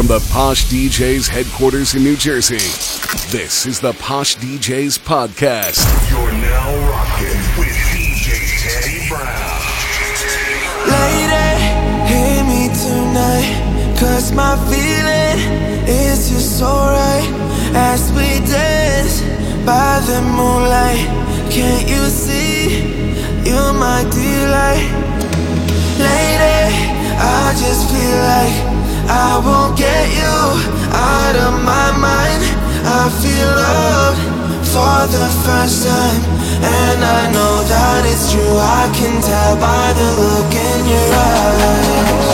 From the Posh DJs headquarters in New Jersey, this is the Posh DJs podcast. You're now rocking with DJ Teddy Brown. Lady, hit me tonight, cause my feeling is just so right. As we dance by the moonlight, can't you see? You're my delight. Lady, I just feel like I won't get you out of my mind. I feel love for the first time, and I know that it's true. I can tell by the look in your eyes.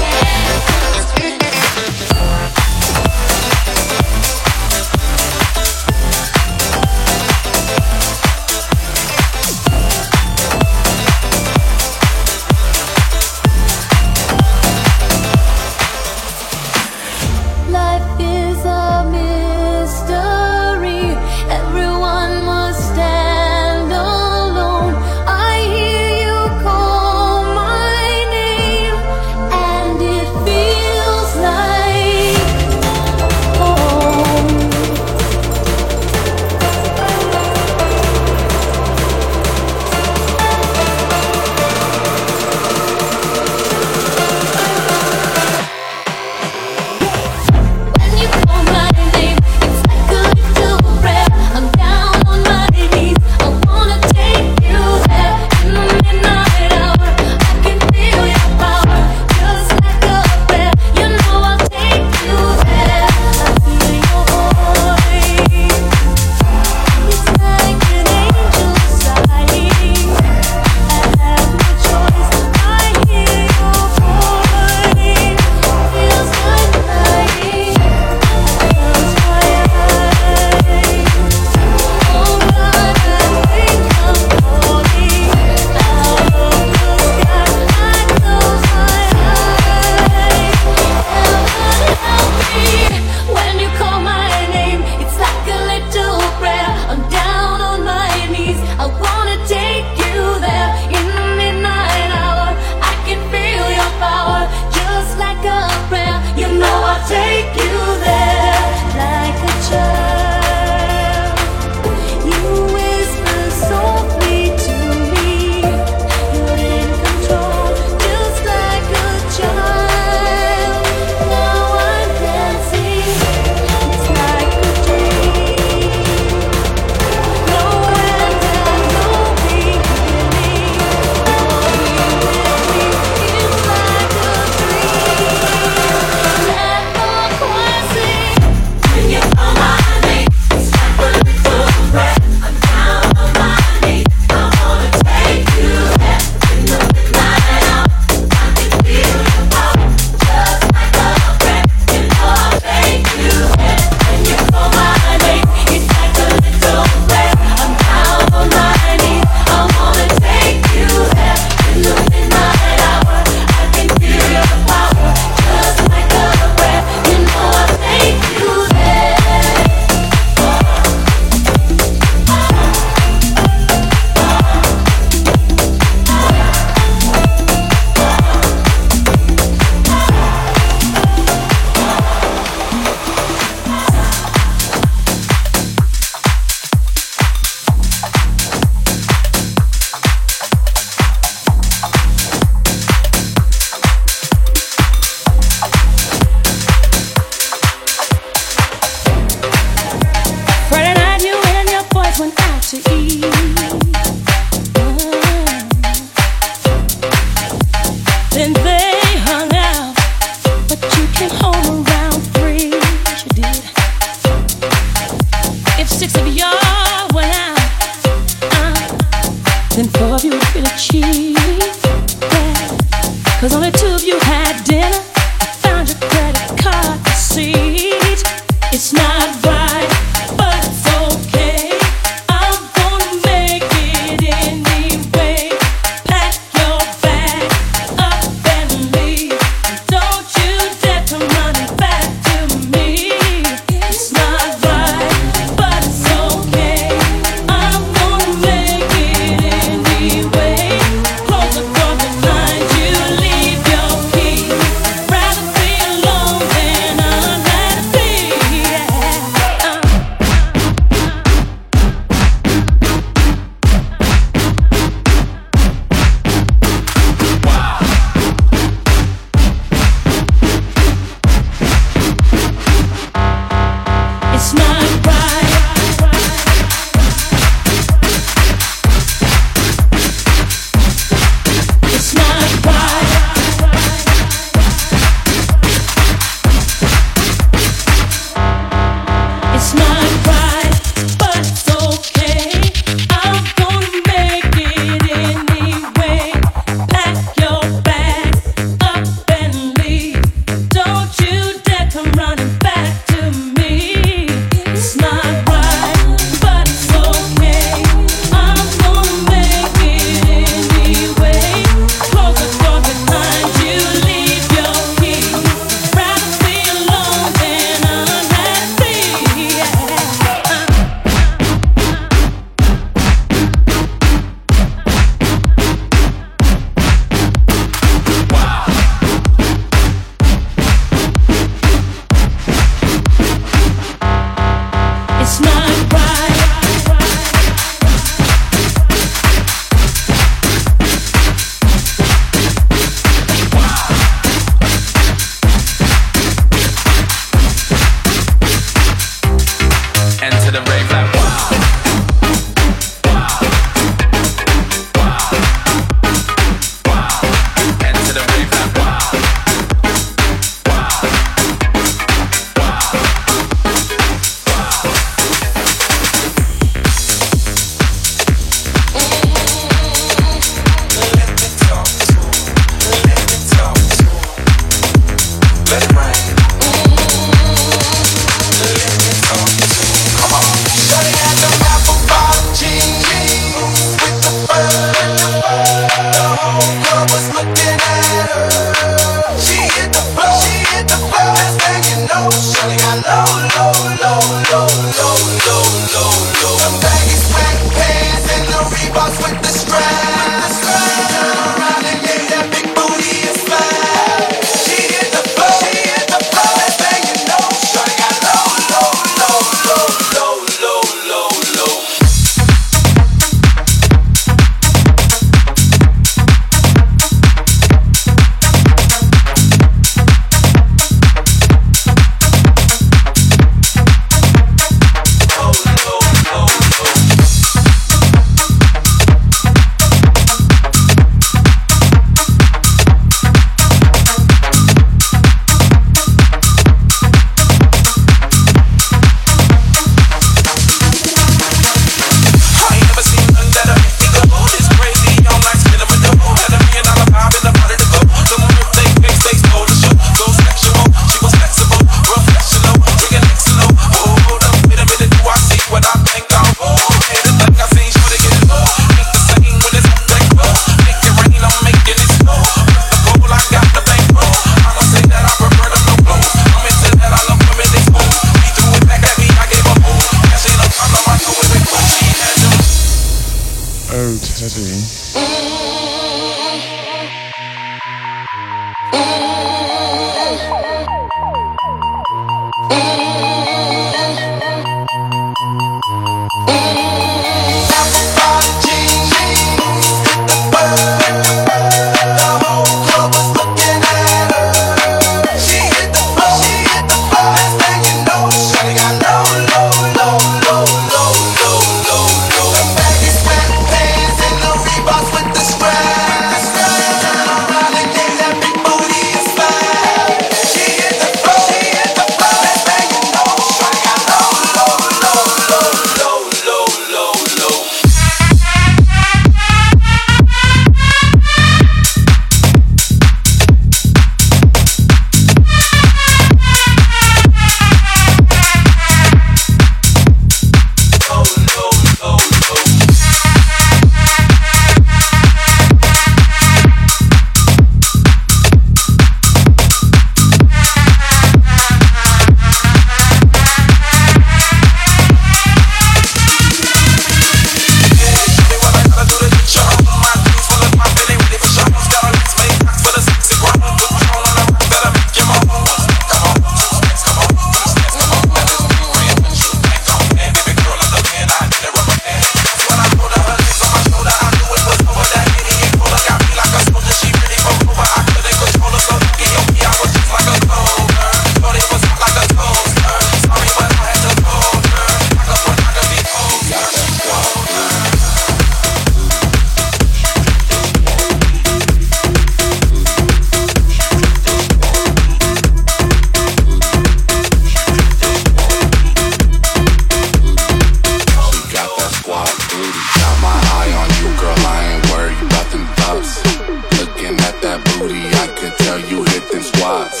hitting squats.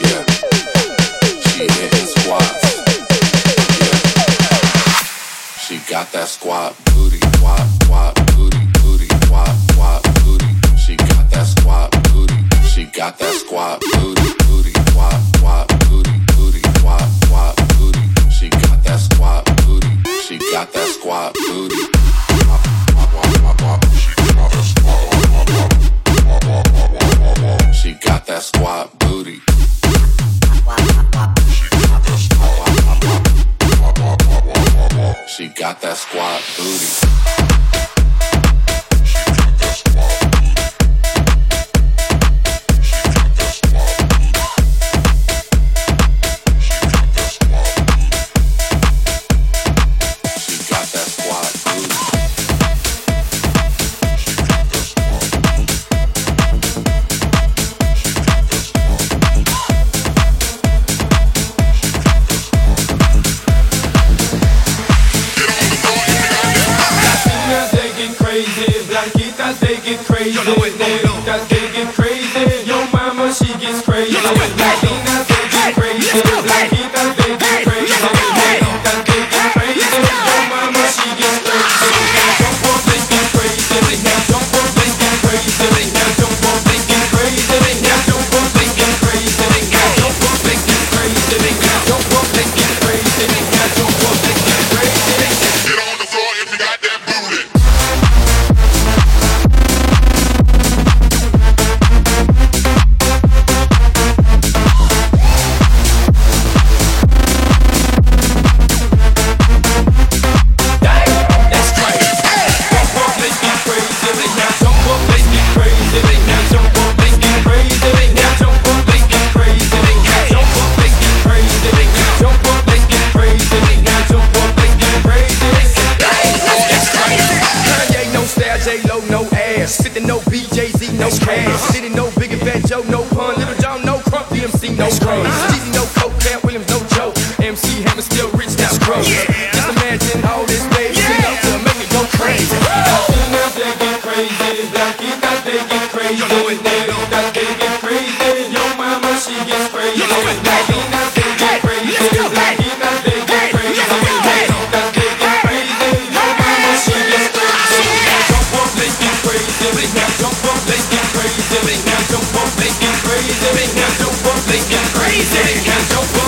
Yeah, she hitting squats. Yeah, she got that squat booty, squat, squat booty, booty, squat, squat booty. She got that squat booty. She got that squat booty, booty, squat, squat booty, booty, squat, squat booty. She got that squat booty. She got that squat booty. that squat booty. She got that squat booty. don't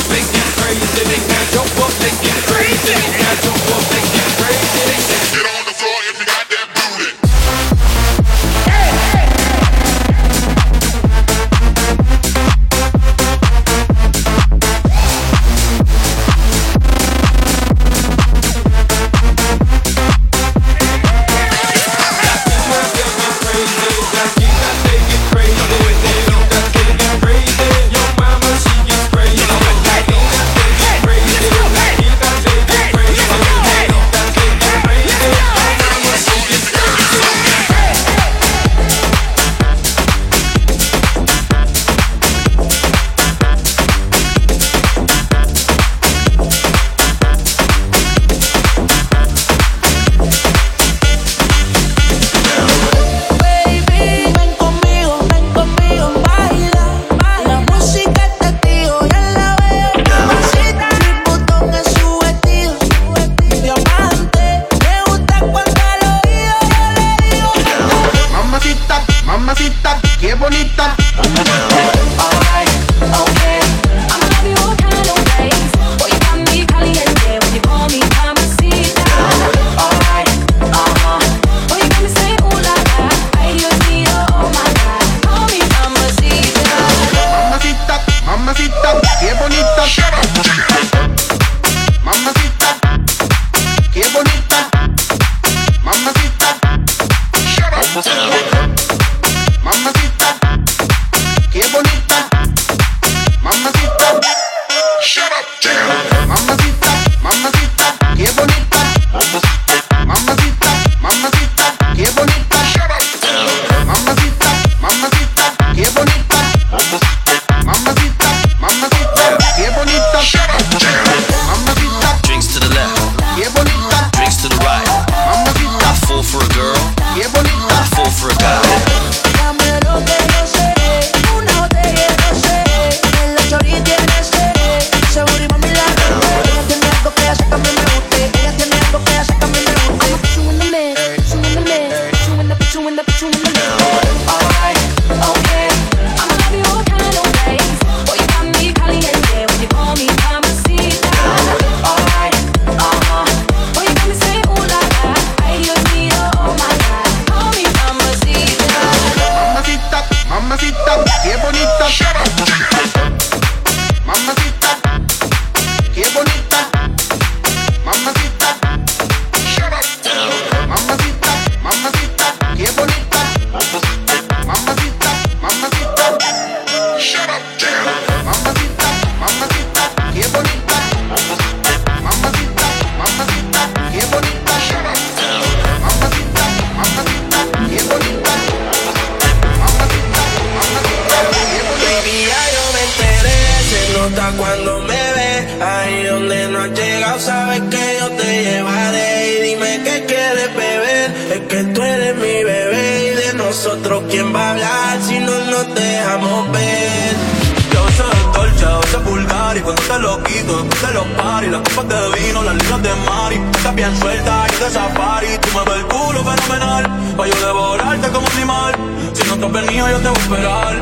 yo te voy a esperar.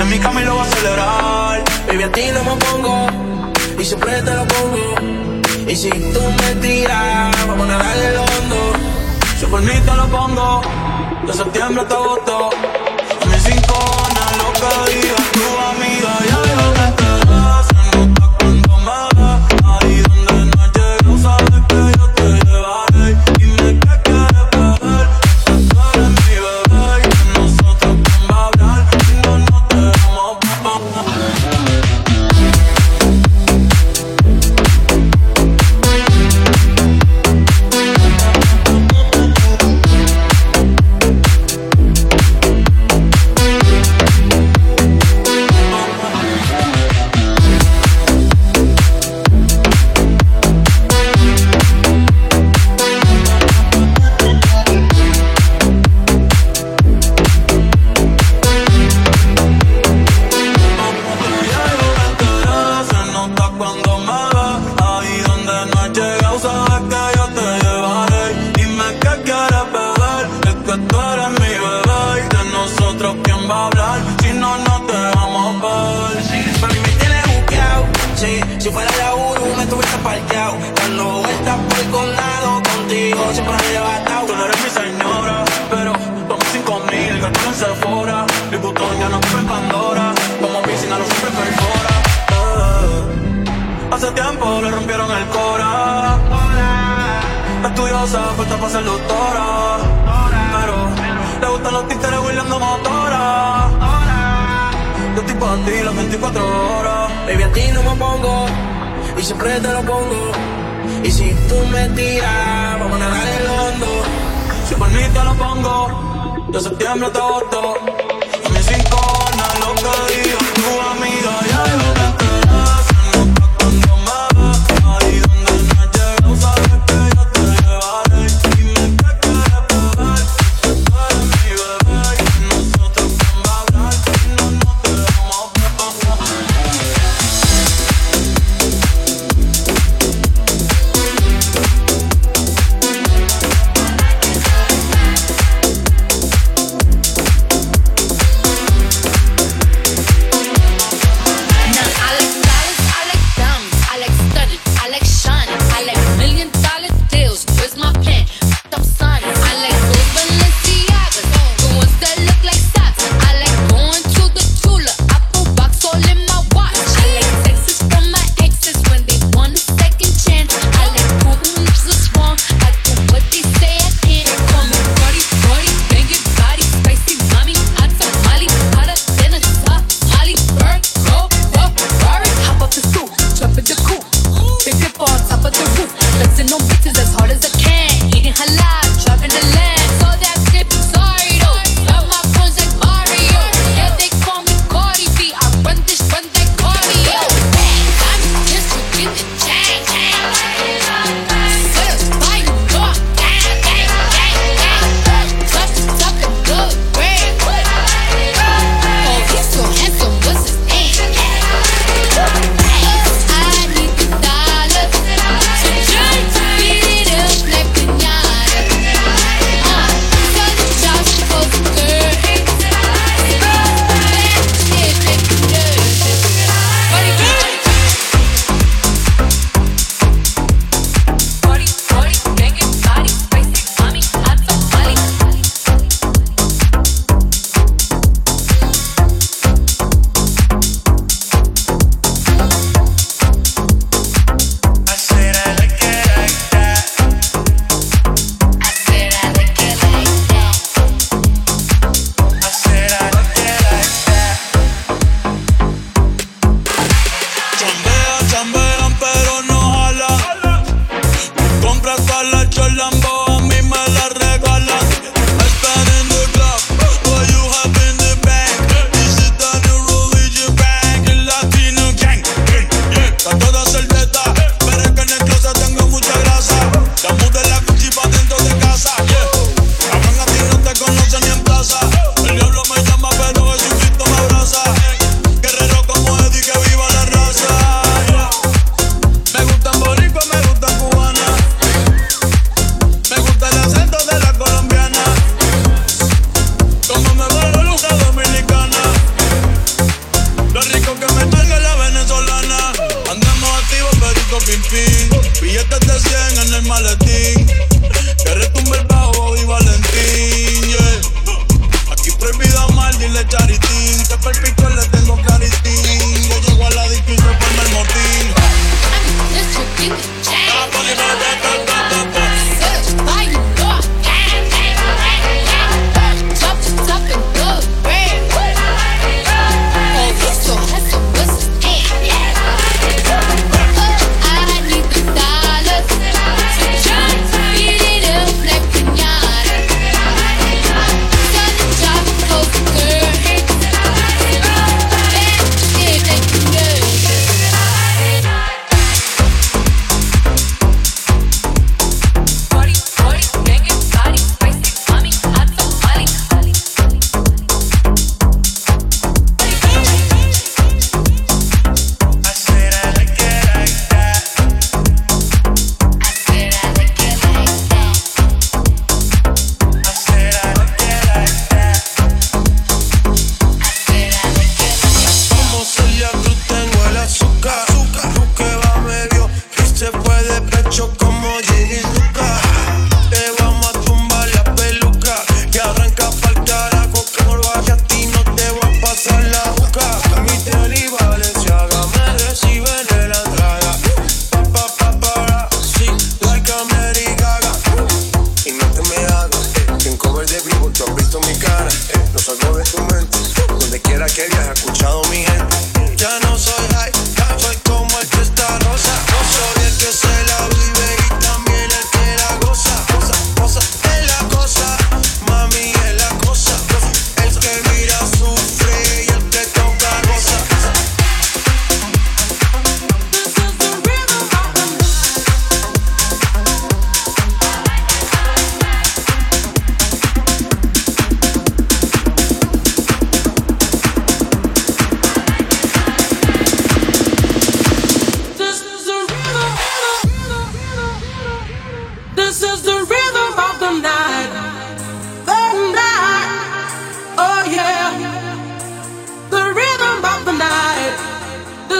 En mi camino lo voy a acelerar. Baby, a ti no me pongo. Y siempre te lo pongo. Y si tú me tiras, vamos a nadar el hondo. Yo por mí te lo pongo. De septiembre hasta agosto. Pongo. De septiembre hasta agosto.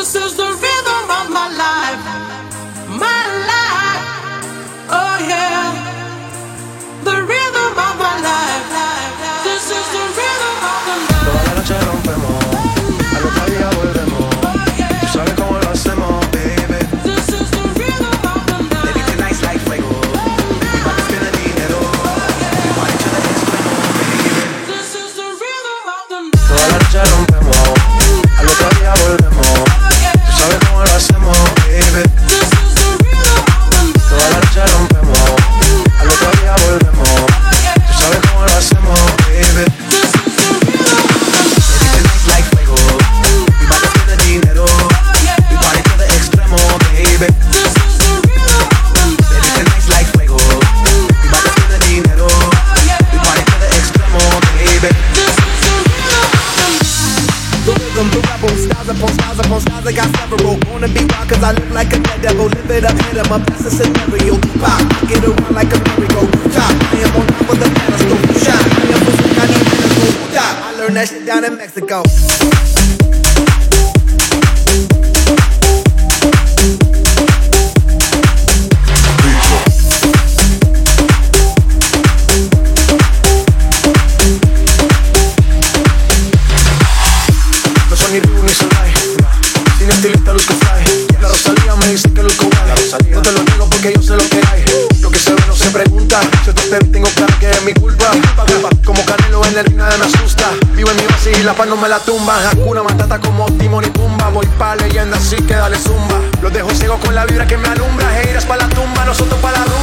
seus dois la paz no me la tumba. Hakuna Matata como Timon y Pumba. Voy pa' leyenda, así que dale zumba. Los dejo ciego con la vibra que me alumbra. Heiras pa' la tumba, nosotros pa' la rumba.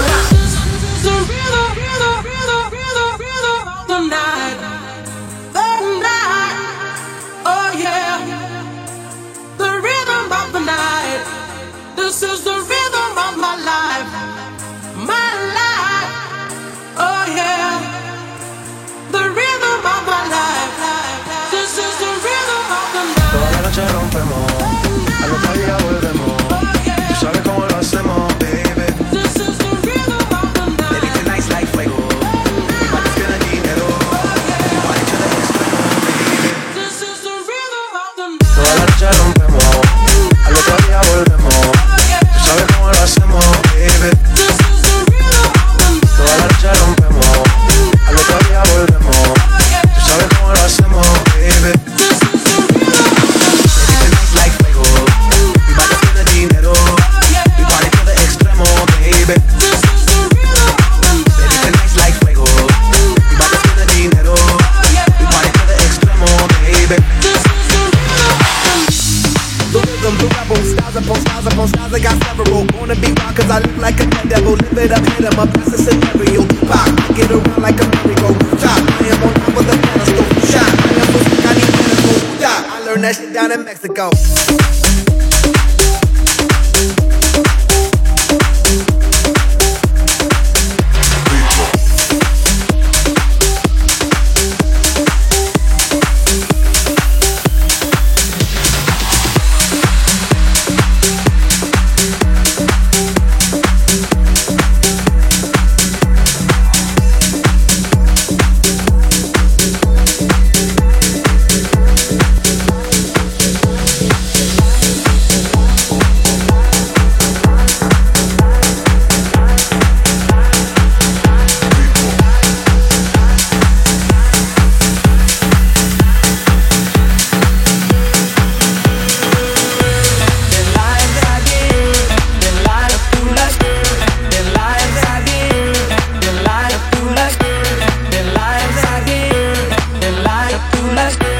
Baby. it. Mexico. Let's go.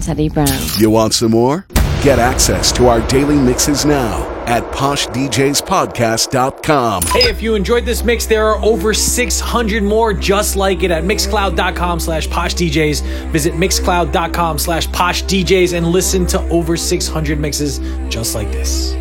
Teddy Brown. You want some more? Get access to our daily mixes now at poshdjspodcast.com. Hey, if you enjoyed this mix, there are over 600 more just like it at mixcloud.com slash poshdjs. Visit mixcloud.com slash poshdjs and listen to over 600 mixes just like this.